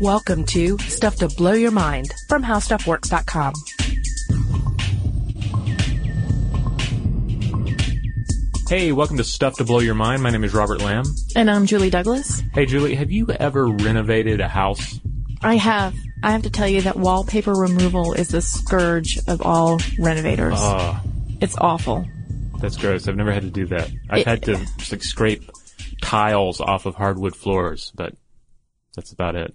Welcome to Stuff to Blow Your Mind from HowStuffWorks.com. Hey, welcome to Stuff to Blow Your Mind. My name is Robert Lamb. And I'm Julie Douglas. Hey, Julie, have you ever renovated a house? I have. I have to tell you that wallpaper removal is the scourge of all renovators. Oh, it's awful. that's gross. I've never had to do that. I've It- had to just like scrape tiles off of hardwood floors, but that's about it.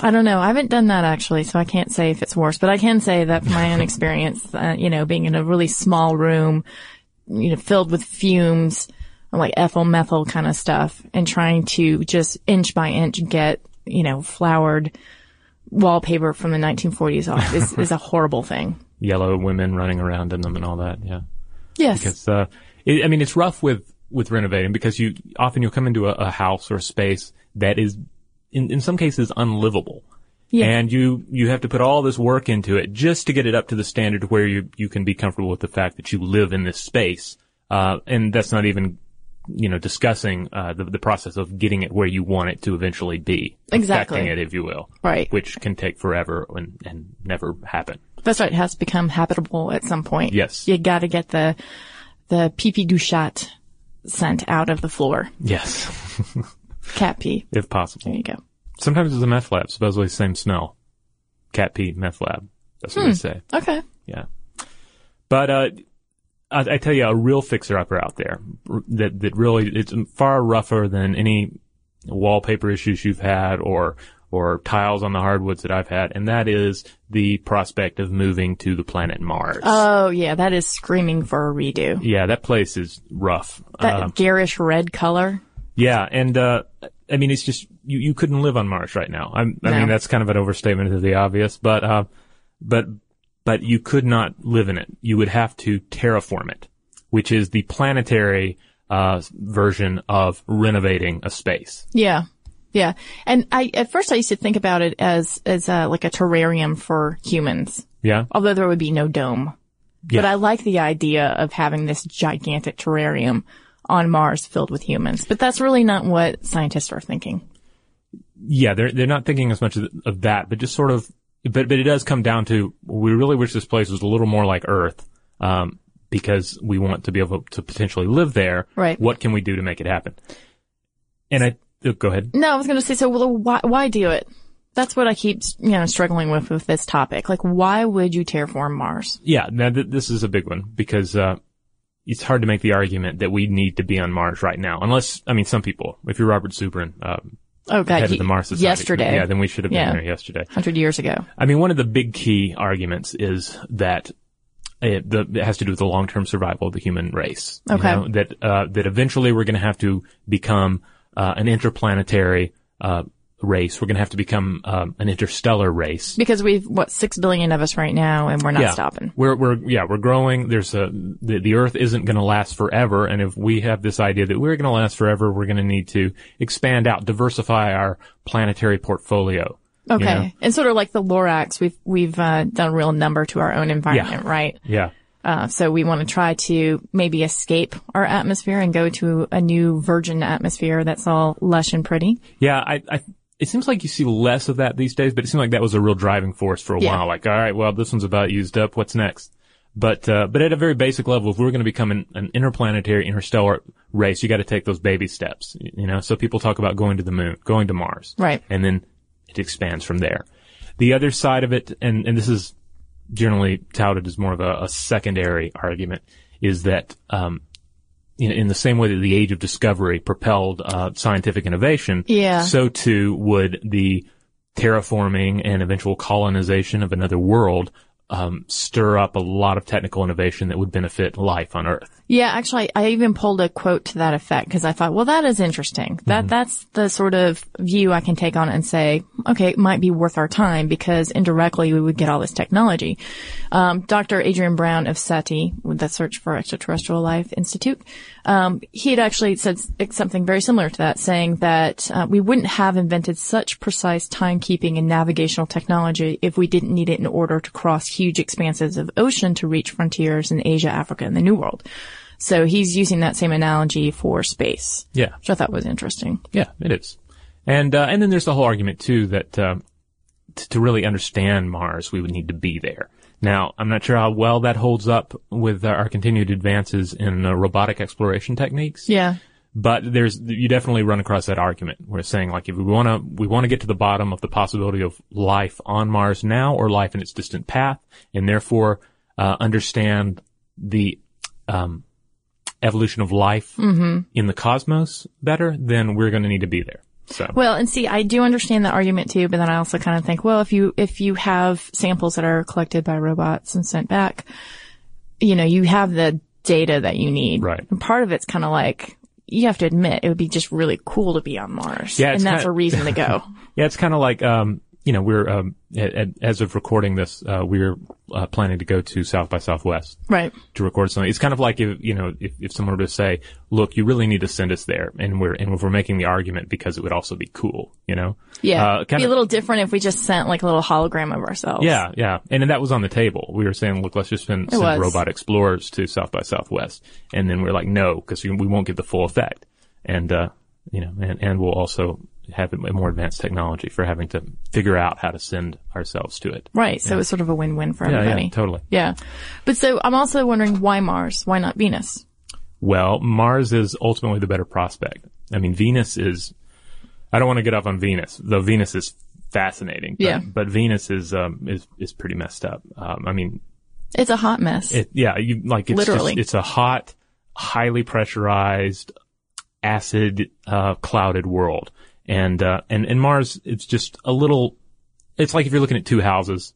I don't know. I haven't done that actually, so I can't say if it's worse, but I can say that from my own experience, uh, you know, being in a really small room, you know, filled with fumes, like ethyl methyl kind of stuff, and trying to just inch by inch get, you know, flowered wallpaper from the 1940s off is, is a horrible thing. Yellow women running around in them and all that. Yeah. Yes. Because, uh, it, I mean, it's rough with, with renovating because you, often you'll come into a, a house or a space that is, in, in some cases, unlivable. Yeah. And you, you have to put all this work into it just to get it up to the standard where you, you can be comfortable with the fact that you live in this space. Uh, and that's not even, you know, discussing, uh, the, the process of getting it where you want it to eventually be. Exactly. It, if you will. Right. Which can take forever and, and never happen. That's right. It has to become habitable at some point. Yes. You gotta get the, the pee pee du chat scent out of the floor. Yes. Cat pee. if possible. There you go. Sometimes it's a meth lab, supposedly the same smell. Cat pee, meth lab. That's what they say. Okay. Yeah. But, uh, I, I tell you, a real fixer-upper out there that, that really, it's far rougher than any wallpaper issues you've had or, or tiles on the hardwoods that I've had, and that is the prospect of moving to the planet Mars. Oh yeah, that is screaming for a redo. yeah, that place is rough. That Um, garish red color. Yeah, and uh I mean it's just you you couldn't live on Mars right now. I'm, I No. mean that's kind of an overstatement of the obvious, but uh but but you could not live in it. You would have to terraform it, which is the planetary uh version of renovating a space. Yeah. Yeah. And I, at first I used to think about it as, as, uh, like a terrarium for humans. Yeah? Although there would be no dome. Yeah. But I like the idea of having this gigantic terrarium on Mars filled with humans. But that's really not what scientists are thinking. Yeah, they're they're not thinking as much of, of that, but just sort of but but it does come down to we really wish this place was a little more like Earth. Um because we want to be able to potentially live there. Right. What can we do to make it happen? And I oh, go ahead. No, I was going to say, so well, why, why do it? That's what I keep, you know, struggling with with this topic. Like, why would you terraform Mars? Yeah, now th- this is a big one because uh, it's hard to make the argument that we need to be on Mars right now, unless I mean some people. If you're Robert Zubrin, um, Oh God, head of the Mars Society, yesterday, yeah, then we should have been Yeah. there yesterday. hundred years ago. I mean, one of the big key arguments is that it, the, it has to do with the long-term survival of the human race. you Okay. know, that uh, that eventually we're going to have to become uh, an interplanetary uh, race. We're going to have to become um, an interstellar race. Because we've what six billion of us right now, and we're not yeah. stopping. We're we're yeah we're growing. There's a the, the Earth isn't going to last forever, and if we have this idea that we're going to last forever, we're going to need to expand out, diversify our planetary portfolio. you Okay, know? and sort of like the Lorax, we've we've uh, done a real number to our own environment, right? Yeah. Uh, so we want to try to maybe escape our atmosphere and go to a new virgin atmosphere that's all lush and pretty. Yeah, I, I, it seems like you see less of that these days, but it seemed like that was a real driving force for a Yeah. while. Like, all right, well, this one's about used up. What's next? But, uh, but at a very basic level, if we're going to become an, an interplanetary, interstellar race, you got to take those baby steps, you know? So people talk about going to the moon, going to Mars. Right. And then it expands from there. The other side of it, and, and this is generally touted as more of a, a secondary argument, is that, um, in, in the same way that the age of discovery propelled uh, scientific innovation, Yeah. so too would the terraforming and eventual colonization of another world um, stir up a lot of technical innovation that would benefit life on Earth. Yeah, actually, I even pulled a quote to that effect because I thought, well, that is interesting. That that's the sort of view I can take on it and say, okay, it might be worth our time because indirectly we would get all this technology. Um, Dr. Adrian Brown of SETI, with the Search for Extraterrestrial Life Institute, um, he had actually said something very similar to that, saying that uh, we wouldn't have invented such precise timekeeping and navigational technology if we didn't need it in order to cross huge expanses of ocean to reach frontiers in Asia, Africa, and the New World. So he's using that same analogy for space, Yeah, which I thought was interesting. yeah, it is. And uh, and then there's the whole argument too that uh, t- to really understand Mars, we would need to be there. Now, I'm not sure how well that holds up with uh, our continued advances in uh, robotic exploration techniques. Yeah. But there's you definitely run across that argument. We're saying like if we want to we want to get to the bottom of the possibility of life on Mars now or life in its distant path, and therefore uh, understand the um, evolution of life in the cosmos better, then we're going to need to be there. So Well, and see, I do understand that argument too, but then I also kind of think, well, if you, if you have samples that are collected by robots and sent back, you know, you have the data that you need. Right. And part of it's kind of like, you have to admit it would be just really cool to be on Mars. Yeah, And that's kinda- a reason to go. Yeah, it's kind of like, um, you know, we're, um, at, at, as of recording this, uh, we're uh, planning to go to South by Southwest right. to record something. It's kind of like if, you know, if, if someone were to say, look, you really need to send us there. And we're, and if we're making the argument because it would also be cool, you know? Yeah. Uh, kind be a little different if we just sent like a little hologram of ourselves. Yeah, yeah. And then that was on the table. We were saying, look, let's just send, send robot explorers to South by Southwest. And then we're like, no, because we, we won't get the full effect. And, uh, you know, and, and we'll also have a more advanced technology for having to figure out how to send ourselves to it. Right. So it's sort of a win-win for Yeah, everybody. yeah, totally. Yeah. But so I'm also wondering why Mars? Why not Venus? Well, Mars is ultimately the better prospect. I mean, Venus is, I don't want to get off on Venus, though Venus is fascinating. But, Yeah. But Venus is, um, is, is pretty messed up. Um, I mean, It's a hot mess. It, yeah, you like it's Literally. just, it's a hot, highly pressurized, acid uh, clouded world, and uh, and and Mars, it's just a little. It's like if you're looking at two houses,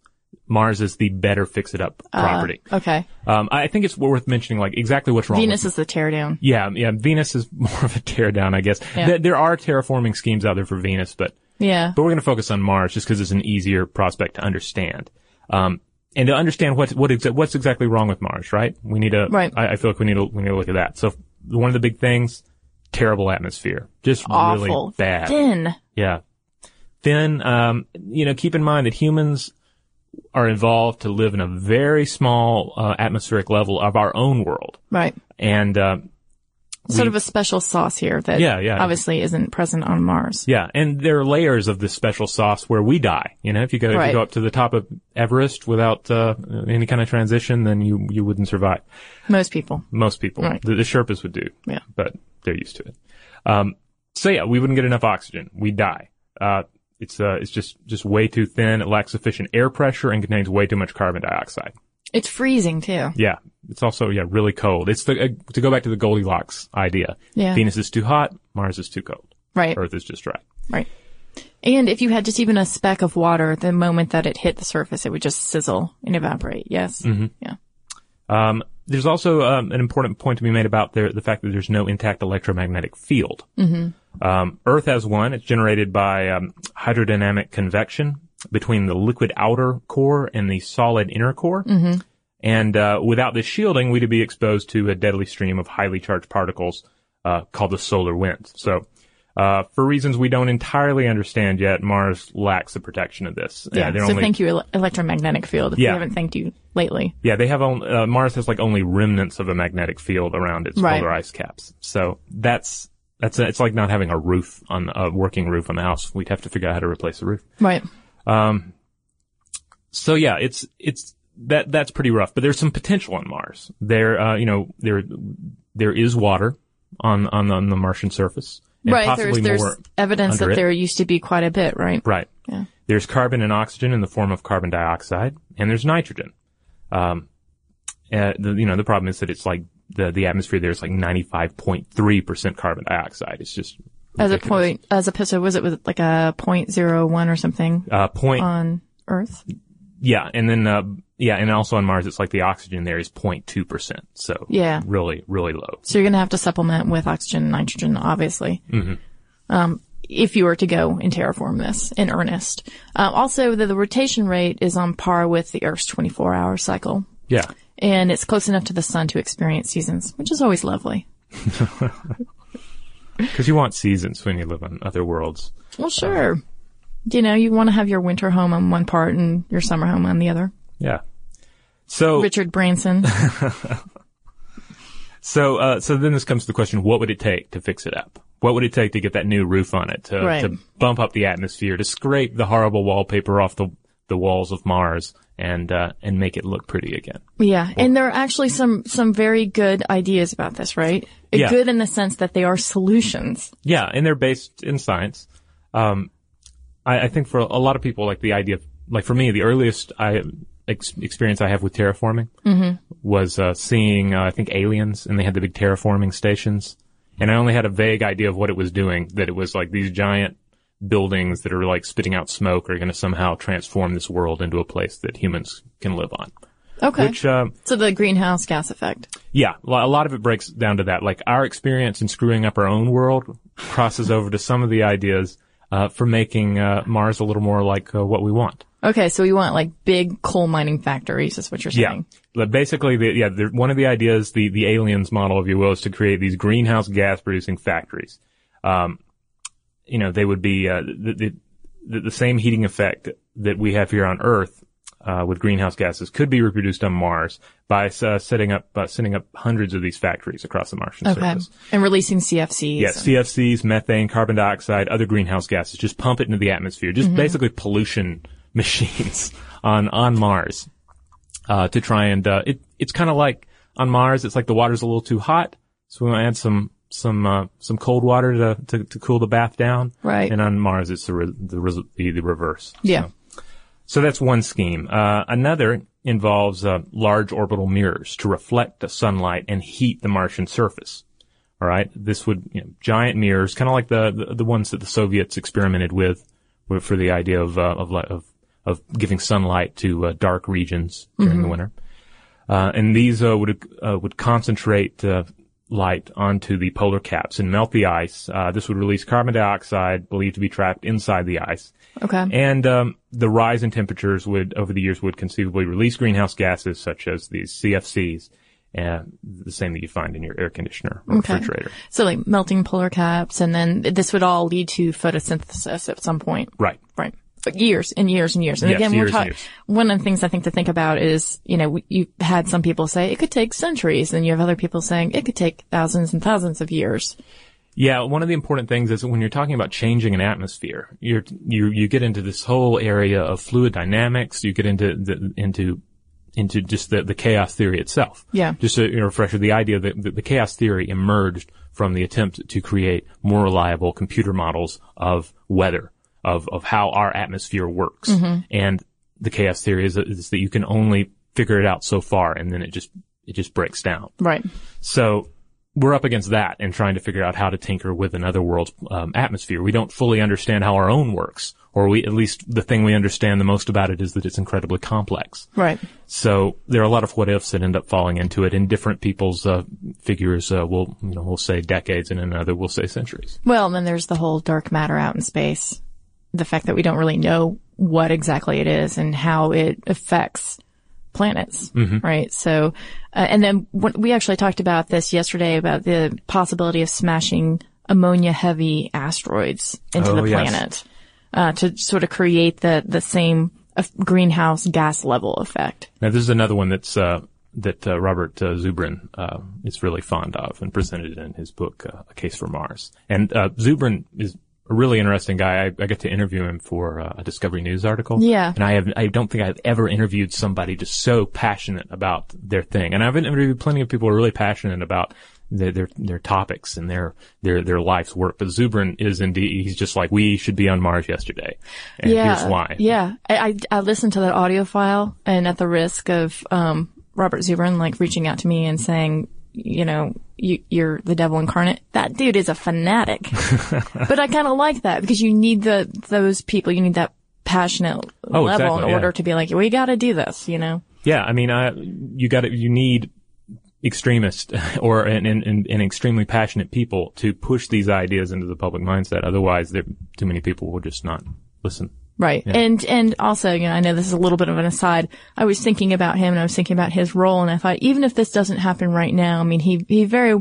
Mars is the better fix it up property. okay. Um, I think it's worth mentioning like exactly what's wrong. Venus is the teardown. yeah, yeah. Venus is more of a teardown, I guess. Yeah. There, there are terraforming schemes out there for Venus, but Yeah. but we're going to focus on Mars just because it's an easier prospect to understand. Um, and to understand what what exa- what's exactly wrong with Mars, right? We need to. Right. I, I feel like we need to we need to look at that. So one of the big things, terrible atmosphere, just Awful. really bad. Thin. Yeah. Then, um, you know, keep in mind that humans are involved to live in a very small uh, atmospheric level of our own world, Right. and uh, Sort We- of a special sauce here that Yeah, yeah. obviously isn't present on Mars. Yeah, and there are layers of this special sauce where we die. You know, if you go if you go up to the top of Everest without uh, any kind of transition, then you you wouldn't survive. Most people. Most people, Right. the, the Sherpas would do. Yeah. but they're used to it. Um, so yeah, we wouldn't get enough oxygen. We'd die. Uh, it's uh, it's just just way too thin. It lacks sufficient air pressure and contains way too much carbon dioxide. It's freezing too. Yeah, it's also yeah really cold. It's the uh, to go back to the Goldilocks idea. Yeah. Venus is too hot. Mars is too cold. Right. Earth is just right. Right. And if you had just even a speck of water, the moment that it hit the surface, it would just sizzle and evaporate. Yes. Mm-hmm. Yeah. Um, there's also um, an important point to be made about the, the fact that there's no intact electromagnetic field. Mm-hmm. Um, Earth has one. It's generated by um, hydrodynamic convection between the liquid outer core and the solid inner core. Mm-hmm. And uh, without this shielding, we'd be exposed to a deadly stream of highly charged particles uh, called the solar wind. So, uh, for reasons we don't entirely understand yet, Mars lacks the protection of this. Yeah. so only- thank you, ele- electromagnetic field. If Yeah. we haven't thanked you lately. Yeah, they have on, uh, Mars has like only remnants of a magnetic field around its Right. polar ice caps. So that's that's it's like not having a roof on a working roof on the house. We'd have to figure out how to replace the roof. Right. Um. So yeah, it's it's that that's pretty rough. But there's some potential on Mars. There, uh, you know, there there is water on on the, on the Martian surface, and right. There's, there's evidence that it. there used to be quite a bit, right? Right. Yeah. There's carbon and oxygen in the form of carbon dioxide, and there's nitrogen. Um, uh, the, you know, the problem is that it's like the, the atmosphere there is like 95.3% carbon dioxide. It's just As a point, as opposed to, was it with like a point zero one or something uh, point, on Earth? yeah, and then, uh, yeah, and also on Mars, it's like the oxygen there is 0.2%. So Yeah. really, really low. So you're going to have to supplement with oxygen and nitrogen, obviously. Mm-hmm. Um, if you were to go and terraform this in earnest. Uh, also, the, the rotation rate is on par with the Earth's 24 hour cycle. Yeah. And it's close enough to the sun to experience seasons, which is always lovely. Cause you want seasons when you live on other worlds. Well, sure. You know, you want to have your winter home on one part and your summer home on the other. Yeah. So, Richard Branson. so, uh, so then this comes to the question, what would it take to fix it up? What would it take to get that new roof on it, to, Right. to bump up the atmosphere, to scrape the horrible wallpaper off the, the walls of Mars and, uh, and make it look pretty again? Yeah, and there are actually some some very good ideas about this, right? Yeah. Good in the sense that they are solutions. Yeah, and they're based in science. Um, I, I think for a lot of people, like the idea of, like for me, the earliest I ex- experience I have with terraforming was uh, seeing, uh, I think, aliens, and they had the big terraforming stations, and I only had a vague idea of what it was doing. That it was like these giant buildings that are like spitting out smoke are going to somehow transform this world into a place that humans can live on. Okay. Which, uh, so the greenhouse gas effect. yeah, a lot of it breaks down to that. Like our experience in screwing up our own world crosses over to some of the ideas uh, for making uh, Mars a little more like uh, what we want. Okay, so we want like big coal mining factories, is what you're Yeah, saying. but basically, the, yeah, the, one of the ideas, the the aliens model, if you will, is to create these greenhouse gas producing factories. Um, you know, they would be uh, the, the the the same heating effect that we have here on Earth uh, with greenhouse gases could be reproduced on Mars by uh, setting up uh, setting up hundreds of these factories across the Martian Okay. surface. And releasing CFCs. Yeah, CFCs, methane, carbon dioxide, other greenhouse gases. Just pump it into the atmosphere. Just basically pollution machines on on Mars uh, to try and uh, it. It's kind of like on Mars. It's like the water's a little too hot, so we want to add some some uh, some cold water to, to to cool the bath down. Right. And on Mars, it's the re- the, res- the, reverse. Yeah. So, so that's one scheme. Uh, another involves uh, large orbital mirrors to reflect the sunlight and heat the Martian surface. All right, this would you know, giant mirrors, kind of like the, the the ones that the Soviets experimented with, with for the idea of uh, of of of giving sunlight to uh, dark regions during the winter. Uh, and these uh, would uh, would concentrate uh, light onto the polar caps and melt the ice. Uh, this would release carbon dioxide, believed to be trapped inside the ice. Okay. And um, the rise in temperatures would, over the years, would conceivably release greenhouse gases such as these CFCs, and the same that you find in your air conditioner or Okay. refrigerator. So like melting polar caps and then this would all lead to photosynthesis at some point. Right. Right. Years and years and years. And Yes, again, years we're talking, one of the things I think to think about is, you know, you've had some people say it could take centuries and you have other people saying it could take thousands and thousands of years. Yeah, one of the important things is when you're talking about changing an atmosphere, you're, you you get into this whole area of fluid dynamics. You get into the, into into just the, the chaos theory itself. Yeah. Just a you refresher, the idea that the, the chaos theory emerged from the attempt to create more reliable computer models of weather, of of how our atmosphere works, and the chaos theory is, is that you can only figure it out so far, and then it just it just breaks down. Right. So we're up against that and trying to figure out how to tinker with another world's um, atmosphere. We don't fully understand how our own works, or we at least the thing we understand the most about it is that it's incredibly complex. Right. So there are a lot of what ifs that end up falling into it, and different people's uh, figures uh, will you know will say decades, and another will say centuries. Well, and then there's the whole dark matter out in space. The fact that we don't really know what exactly it is and how it affects planets, right? So, uh, and then we actually talked about this yesterday about the possibility of smashing ammonia heavy asteroids into Oh, the yes. planet, uh, to sort of create the, the same uh, greenhouse gas level effect. Now this is another one that's uh, that uh, Robert uh, Zubrin uh, is really fond of and presented in his book uh, A Case for Mars. And uh, Zubrin is a really interesting guy. I, I got to interview him for uh, a Discovery News article. Yeah. And I have I don't think I've ever interviewed somebody just so passionate about their thing. And I've interviewed plenty of people who are really passionate about their their, their topics and their their their life's work. But Zubrin is indeed he's just like we should be on Mars yesterday. And yeah. here's why. Yeah. I, I, I listened to that audio file and at the risk of, um, Robert Zubrin like reaching out to me and saying, you know, you, you're the devil incarnate. That dude is a fanatic. but I kind of like that because you need the, those people, you need that passionate Oh, level exactly, in yeah. order to be like, we gotta do this, you know? Yeah, I mean, I, you got to, you need extremists or and, and, and extremely passionate people to push these ideas into the public mindset. Otherwise, there too many people will just not listen. Right. And, and also, you know, I know this is a little bit of an aside. I was thinking about him and I was thinking about his role and I thought, even if this doesn't happen right now, I mean, he, he very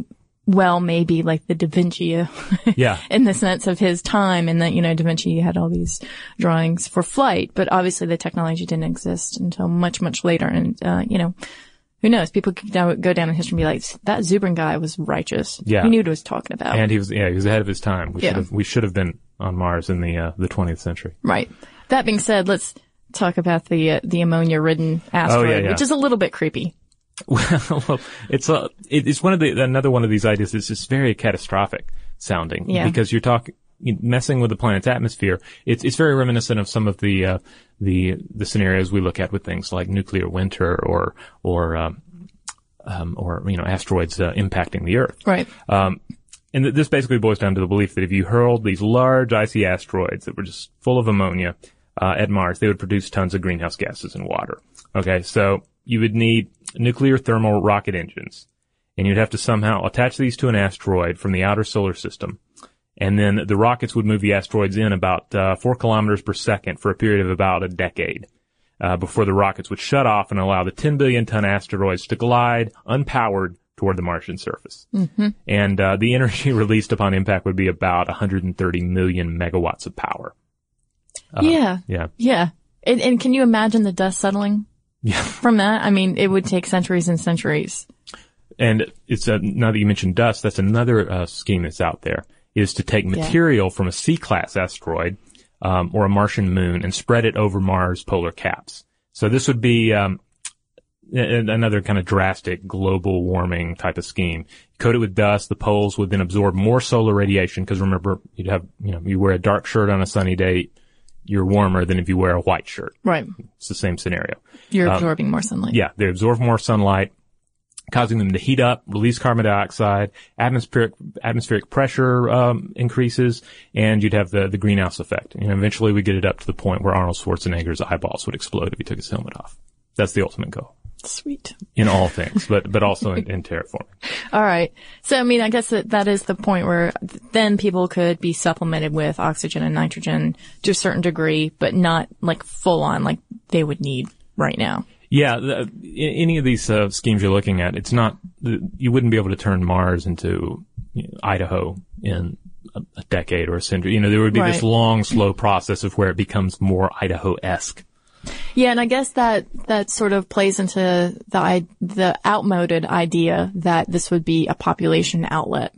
well may be like the Da Vinci Yeah. in the sense of his time and that, you know, Da Vinci had all these drawings for flight, but obviously the technology didn't exist until much, much later. And, uh, you know, who knows? People could down, go down in history and be like, that Zubrin guy was righteous. Yeah. He knew what he was talking about. And he was, yeah, he was ahead of his time. We Yeah. should have, we should have been on Mars in the, uh, the 20th century. right. That being said, let's talk about the, uh, the ammonia ridden asteroid, Oh, yeah. which is a little bit creepy. well, it's a, it's one of the, another one of these ideas that's just very catastrophic sounding. Yeah. Because you're talking, messing with the planet's atmosphere. It's, it's very reminiscent of some of the, uh, the, the scenarios we look at with things like nuclear winter or, or, um, um, or, you know, asteroids, uh, impacting the Earth. Right. Um, and th- this basically boils down to the belief that if you hurled these large icy asteroids that were just full of ammonia uh, at Mars, they would produce tons of greenhouse gases and water. Okay, so you would need nuclear thermal rocket engines, and you'd have to somehow attach these to an asteroid from the outer solar system, and then the rockets would move the asteroids in about uh, four kilometers per second for a period of about a decade. Uh, before the rockets would shut off and allow the 10 billion ton asteroids to glide unpowered toward the Martian surface. And uh, the energy released upon impact would be about 130 million megawatts of power. yeah. Yeah. Yeah. And, and can you imagine the dust settling Yeah. from that? I mean, it would take centuries and centuries. And it's uh, now that you mentioned dust, that's another uh, scheme that's out there is to take material from a C-class asteroid um, or a Martian moon and spread it over Mars' polar caps. So this would be um, another kind of drastic global warming type of scheme. Coat it with dust, the poles would then absorb more solar radiation because remember you'd have you know you wear a dark shirt on a sunny day, you're warmer than if you wear a white shirt. Right. It's the same scenario. You're absorbing more sunlight. Um, Yeah, they absorb more sunlight, causing them to heat up, release carbon dioxide, atmospheric atmospheric pressure um, increases, and you'd have the the greenhouse effect. And eventually, we get it up to the point where Arnold Schwarzenegger's eyeballs would explode if he took his helmet off. That's the ultimate goal Sweet. in all things, but but also in, in terraforming. All right. So, I mean, I guess that that is the point where then people could be supplemented with oxygen and nitrogen to a certain degree, but not like full on like they would need right now. Yeah, the, any of these uh, schemes you're looking at, it's not you wouldn't be able to turn Mars into you know, Idaho in a, a decade or a century. You know, there would be this long, slow process of where it becomes more Idaho-esque. Yeah, and I guess that that sort of plays into the the outmoded idea that this would be a population outlet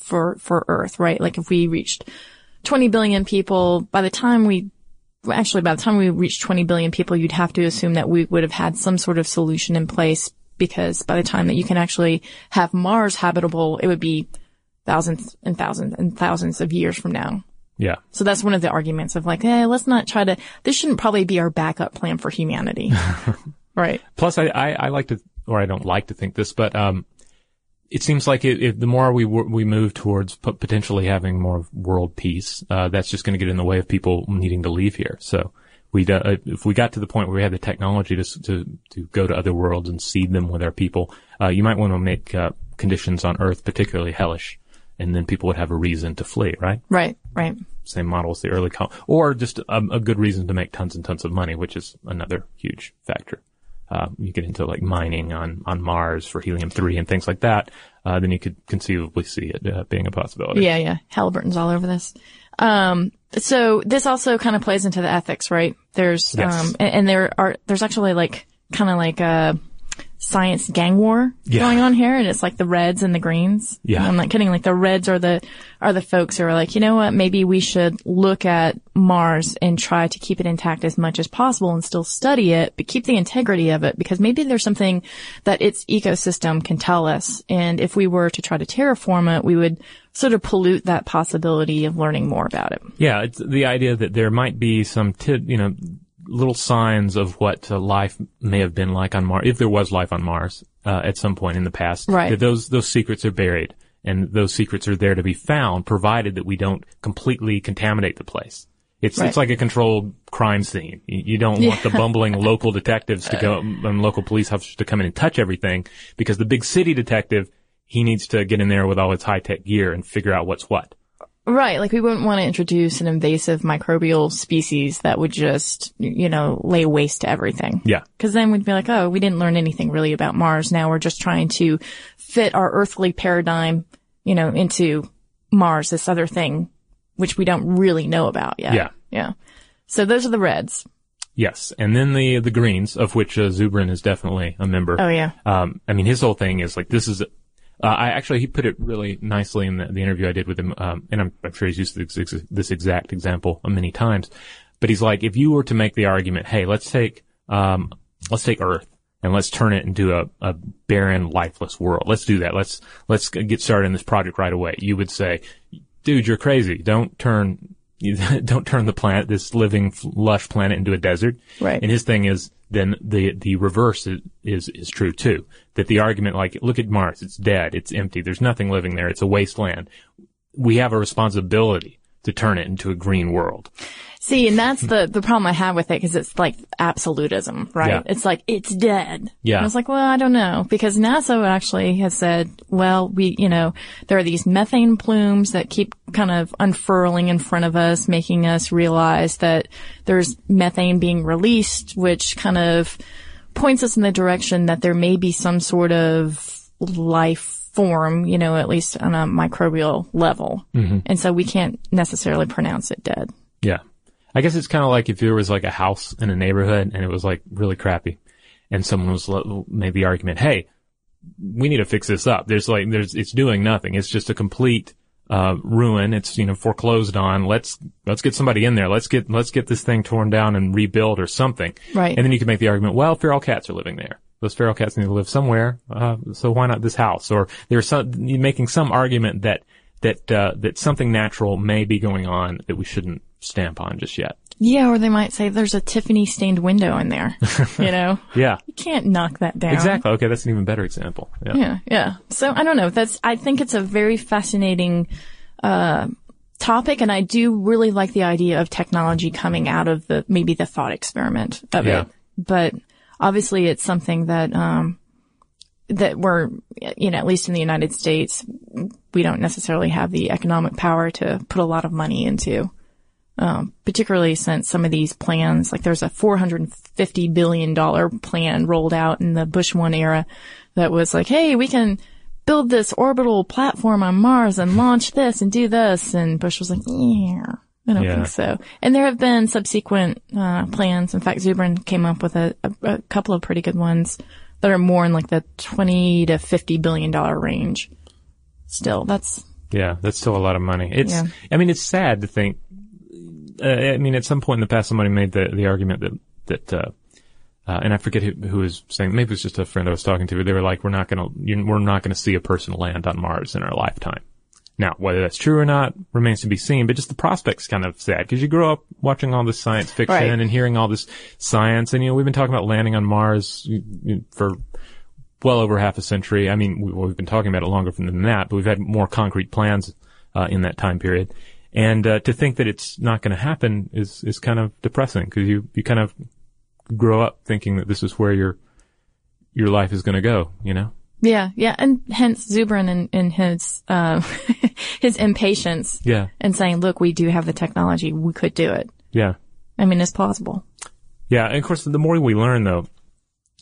for for Earth, right? Like if we reached 20 billion people, by the time we actually by the time we reached 20 billion people, you'd have to assume that we would have had some sort of solution in place because by the time that you can actually have Mars habitable, it would be thousands and thousands and thousands of years from now. Yeah. So that's one of the arguments of like, eh, let's not try to, this shouldn't probably be our backup plan for humanity. right. Plus, I, I, I like to, or I don't like to think this, but um, it seems like it, it, the more we we move towards potentially having more world peace, uh, that's just going to get in the way of people needing to leave here. So we, uh, if we got to the point where we had the technology to to to go to other worlds and seed them with our people, uh, you might want to make uh, conditions on Earth particularly hellish, and then people would have a reason to flee, right? Right. Right. Same model as the early col, or just a, a good reason to make tons and tons of money, which is another huge factor. Uh, you get into like mining on, on Mars for helium three and things like that, uh, then you could conceivably see it uh, being a possibility. Yeah. Yeah. Halliburton's all over this. Um, so this also kind of plays into the ethics, right? There's, Yes. um, and, and there are, there's actually like, kind of like a science gang war Yeah. going on here. And it's like the reds and the greens. Yeah. I'm not kidding. Like the reds are the, are the folks who are like, you know what? Maybe we should look at Mars and try to keep it intact as much as possible and still study it, but keep the integrity of it because maybe there's something that its ecosystem can tell us. And if we were to try to terraform it, we would sort of pollute that possibility of learning more about it. Yeah, it's the idea that there might be some, tid you know, little signs of what uh, life may have been like on Mars, if there was life on Mars uh, at some point in the past. Right. Those those secrets are buried, and those secrets are there to be found, provided that we don't completely contaminate the place. It's Right. it's like a controlled crime scene. You, don't want the bumbling local detectives to go and local police officers to come in and touch everything because the big city detective he needs to get in there with all his high tech gear and figure out what's what. Right. Like we wouldn't want to introduce an invasive microbial species that would just, you know, lay waste to everything. Yeah. Cause then we'd be like, oh, we didn't learn anything really about Mars. Now we're just trying to fit our earthly paradigm, you know, into Mars, this other thing, which we don't really know about yet. Yeah. Yeah. So those are the reds. Yes, and then the the Greens, of which uh, Zubrin is definitely a member. Oh yeah. Um, I mean, his whole thing is like this is. Uh, I actually he put it really nicely in the, the interview I did with him, um, and I'm, I'm, sure he's used this, this, exact example many times. But he's like, if you were to make the argument, hey, let's take um, let's take Earth and let's turn it into a, a barren, lifeless world. Let's do that. Let's let's get started in this project right away. You would say, dude, you're crazy. Don't turn don't turn the planet, this living, lush planet, into a desert. Right. And his thing is, then the the reverse is, is is true too. That the argument, like, look at Mars, it's dead, it's empty, there's nothing living there, it's a wasteland. We have a responsibility to turn it into a green world. See, and that's the, the problem I have with it because it's like absolutism, right? Yeah. It's like, it's dead. Yeah. And I was like, well, I don't know because NASA actually has said, well, we, you know, there are these methane plumes that keep kind of unfurling in front of us, making us realize that there's methane being released, which kind of points us in the direction that there may be some sort of life form, you know, at least on a microbial level. Mm-hmm. And so we can't necessarily pronounce it dead. Yeah. I guess it's kind of like if there was like a house in a neighborhood and it was like really crappy and someone was made the argument, Hey, we need to fix this up. There's like, there's, it's doing nothing. It's just a complete, uh, ruin. It's, you know, foreclosed on. Let's, let's get somebody in there. Let's get, let's get this thing torn down and rebuild or something. Right. And then you can make the argument, well, feral cats are living there. Those feral cats need to live somewhere. Uh, so why not this house? Or there's some, making some argument that, that, uh, that something natural may be going on that we shouldn't stamp on just yet. Yeah, or they might say there's a Tiffany stained window in there. You know? yeah. You can't knock that down. Exactly. Okay, that's an even better example. Yeah. Yeah, yeah. So I don't know. That's I think it's a very fascinating uh topic and I do really like the idea of technology coming out of the maybe the thought experiment of Yeah. it. But obviously it's something that um that we're you know, at least in the United States, we don't necessarily have the economic power to put a lot of money into. Um, particularly since some of these plans, like there's a $450 billion plan rolled out in the Bush one era that was like, hey, we can build this orbital platform on Mars and launch this and do this. And Bush was like, yeah, I don't Yeah. think so. And there have been subsequent, uh, plans. In fact, Zubrin came up with a, a, a couple of pretty good ones that are more in like the 20 to 50 billion dollar range. Still, that's, Yeah, that's still a lot of money. It's, Yeah. I mean, it's sad to think. Uh, I mean, at some point in the past, somebody made the the argument that that, uh, uh, and I forget who, who was saying. Maybe it was just a friend I was talking to. But They were like, "We're not gonna, you, we're not gonna see a person land on Mars in our lifetime." Now, whether that's true or not remains to be seen. But just the prospect's kind of sad because you grow up watching all this science fiction Right. and hearing all this science, and you know, we've been talking about landing on Mars for well over half a century. I mean, we've been talking about it longer than that, but we've had more concrete plans uh, in that time period. And uh, to think that it's not going to happen is is kind of depressing because you you kind of grow up thinking that this is where your your life is going to go. You know? Yeah, yeah. And hence Zubrin and, and his, uh, his impatience Yeah, and saying, look, we do have the technology. We could do it. yeah, I mean, it's possible. yeah. And of course, the more we learn, though,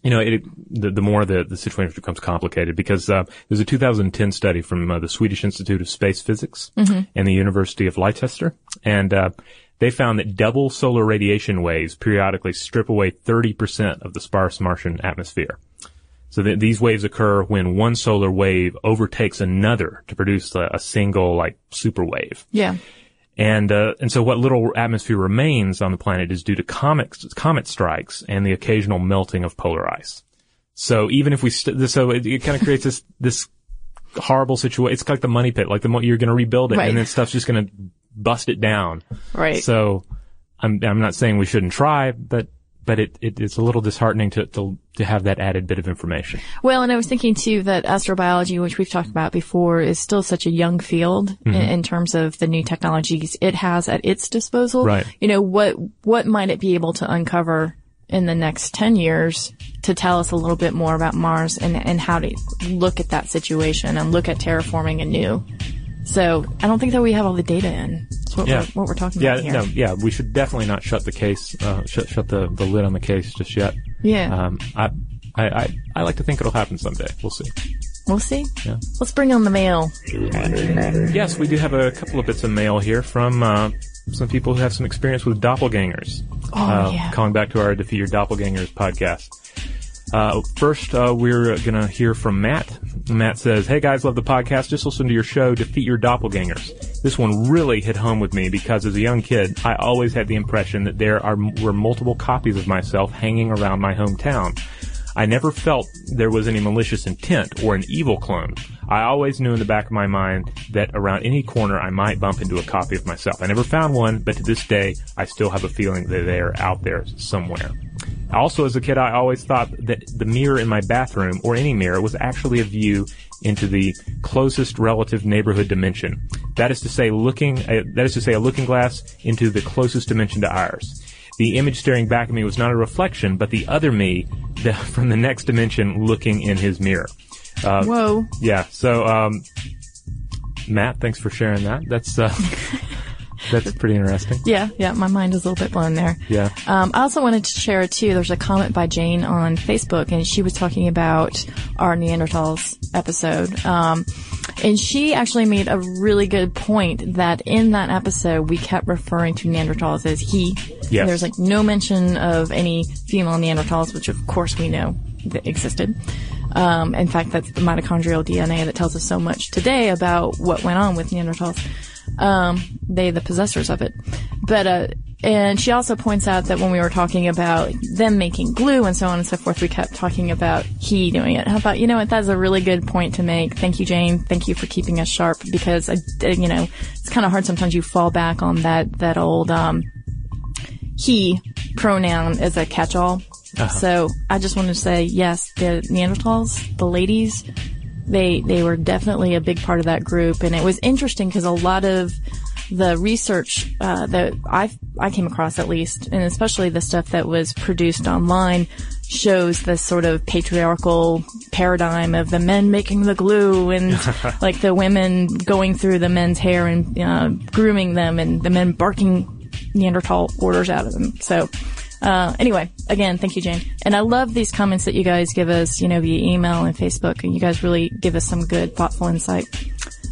you know, it, the, the more the, the situation becomes complicated because uh, there's a 2010 study from uh, the Swedish Institute of Space Physics and the University of Leicester, and uh, they found that double solar radiation waves periodically strip away 30% of the sparse Martian atmosphere. So th- these waves occur when one solar wave overtakes another to produce a, a single like super wave. Yeah. And uh, and so what little atmosphere remains on the planet is due to comet comet strikes and the occasional melting of polar ice. So even if we st- so it, it kind of creates this this horrible situation. It's like the money pit. Like the mo- you're going to rebuild it, Right. and then stuff's just going to bust it down. Right. So I'm I'm not saying we shouldn't try, but but it, it it's a little disheartening to, to to have that added bit of information. Well, and I was thinking too that astrobiology, which we've talked about before, is still such a young field in, mm-hmm. in terms of the new technologies it has at its disposal. Right. You know, what, what might it be able to uncover in the next 10 years to tell us a little bit more about Mars and, and how to look at that situation and look at terraforming anew. So I don't think that we have all the data in. That's what, Yeah. we're, what we're talking Yeah, about here. no, yeah, we should definitely not shut the case, uh, shut shut the, the lid on the case just yet. Yeah. Um, I, I, I, I like to think it'll happen someday. We'll see. we'll see. Yeah. Let's bring on the mail. Yes, we do have a couple of bits of mail here from uh, some people who have some experience with doppelgangers. Oh, yeah. Calling back to our Defeat Your Doppelgangers podcast. Uh, first, uh, we're gonna hear from Matt. Matt says, "Hey guys, love the podcast. Just listen to your show, Defeat Your Doppelgangers. This one really hit home with me because as a young kid, I always had the impression that there are were multiple copies of myself hanging around my hometown. I never felt there was any malicious intent or an evil clone. I always knew in the back of my mind that around any corner I might bump into a copy of myself. I never found one, but to this day, I still have a feeling that they are out there somewhere. Also, as a kid, I always thought that the mirror in my bathroom or any mirror was actually a view into the closest relative neighborhood dimension. That is to say, looking, uh, that is to say, a looking glass into the closest dimension to ours. The image staring back at me was not a reflection, but the other me the, from the next dimension looking in his mirror. Uh, Whoa. yeah. So, um, Matt, thanks for sharing that. That's uh, that's pretty interesting. Yeah, yeah, my mind is a little bit blown there. Yeah. Um, I also wanted to share too. There's a comment by Jane on Facebook, and she was talking about our Neanderthals episode. Um, and she actually made a really good point that in that episode we kept referring to Neanderthals as he. Yes. There's like no mention of any female Neanderthals, which of course we know that existed. Um, in fact, that's the mitochondrial DNA that tells us so much today about what went on with Neanderthals. Um, they, the possessors of it. But, uh, and she also points out that when we were talking about them making glue and so on and so forth, we kept talking about he doing it. How about, you know what, that's a really good point to make. Thank you, Jane. Thank you for keeping us sharp because, you know, it's kind of hard sometimes you fall back on that, that old, um, he pronoun as a catch-all. So I just wanted to say, yes, the Neanderthals, the ladies, they they were definitely a big part of that group, and it was interesting because a lot of the research uh, that I I came across at least, and especially the stuff that was produced online, shows this sort of patriarchal paradigm of the men making the glue and like the women going through the men's hair and uh, grooming them, and the men barking Neanderthal orders out of them. So. Uh, anyway, again, thank you, Jane. And I love these comments that you guys give us, you know, via email and Facebook, and you guys really give us some good, thoughtful insight.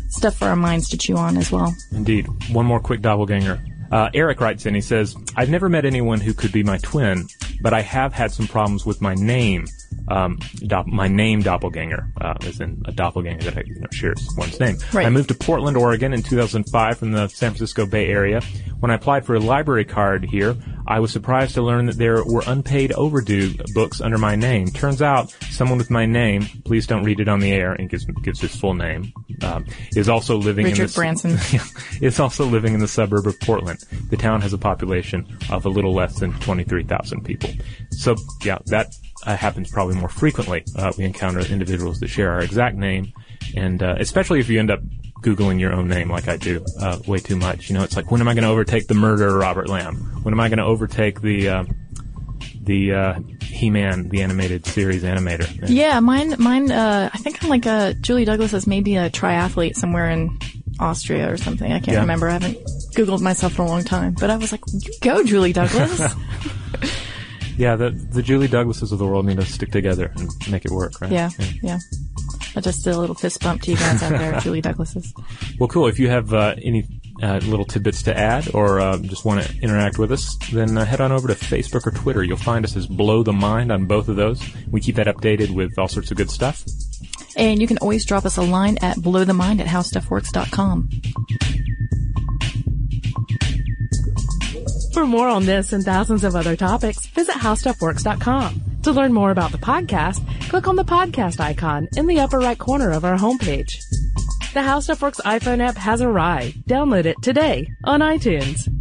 Stuff for our minds to chew on as well. Indeed. One more quick doppelganger. Uh, Eric writes in, he says, I've never met anyone who could be my twin, but I have had some problems with my name. Um, dop- my name doppelganger, uh, as in a doppelganger that you know, shares one's name. Right. I moved to Portland, Oregon in 2005 from the San Francisco Bay Area. When I applied for a library card here, I was surprised to learn that there were unpaid overdue books under my name. Turns out someone with my name, please don't read it on the air, and gives, gives his full name, um, is also living in Richard the, Branson. is also living in the suburb of Portland. The town has a population of a little less than 23,000 people. So, yeah, that uh, happens probably more frequently. Uh, we encounter individuals that share our exact name, and uh, especially if you end up Googling your own name like I do uh, way too much. You know, it's like, when am I going to overtake the murderer Robert Lamb? When am I going to overtake the uh, the uh, He-Man, the animated series animator? Yeah, mine, mine, uh, I think I'm like a, Julie Douglas is maybe a triathlete somewhere in Austria or something. I can't Yeah. remember. I haven't Googled myself for a long time, but I was like, you go, Julie Douglas. Yeah, the the Julie Douglases of the world need to stick together and make it work, right? yeah, yeah. I just did a little fist bump to you guys out there, Julie Douglases. Well, cool. If you have uh, any uh, little tidbits to add or uh, just want to interact with us, then uh, head on over to Facebook or Twitter. You'll find us as Blow the Mind on both of those. We keep that updated with all sorts of good stuff. And you can always drop us a line at blowthemind at howstuffworks.com. For more on this and thousands of other topics, visit howstuffworks.com. To learn more about the podcast, click on the podcast icon in the upper right corner of our homepage. The How Stuff Works iPhone app has arrived. Download it today on iTunes.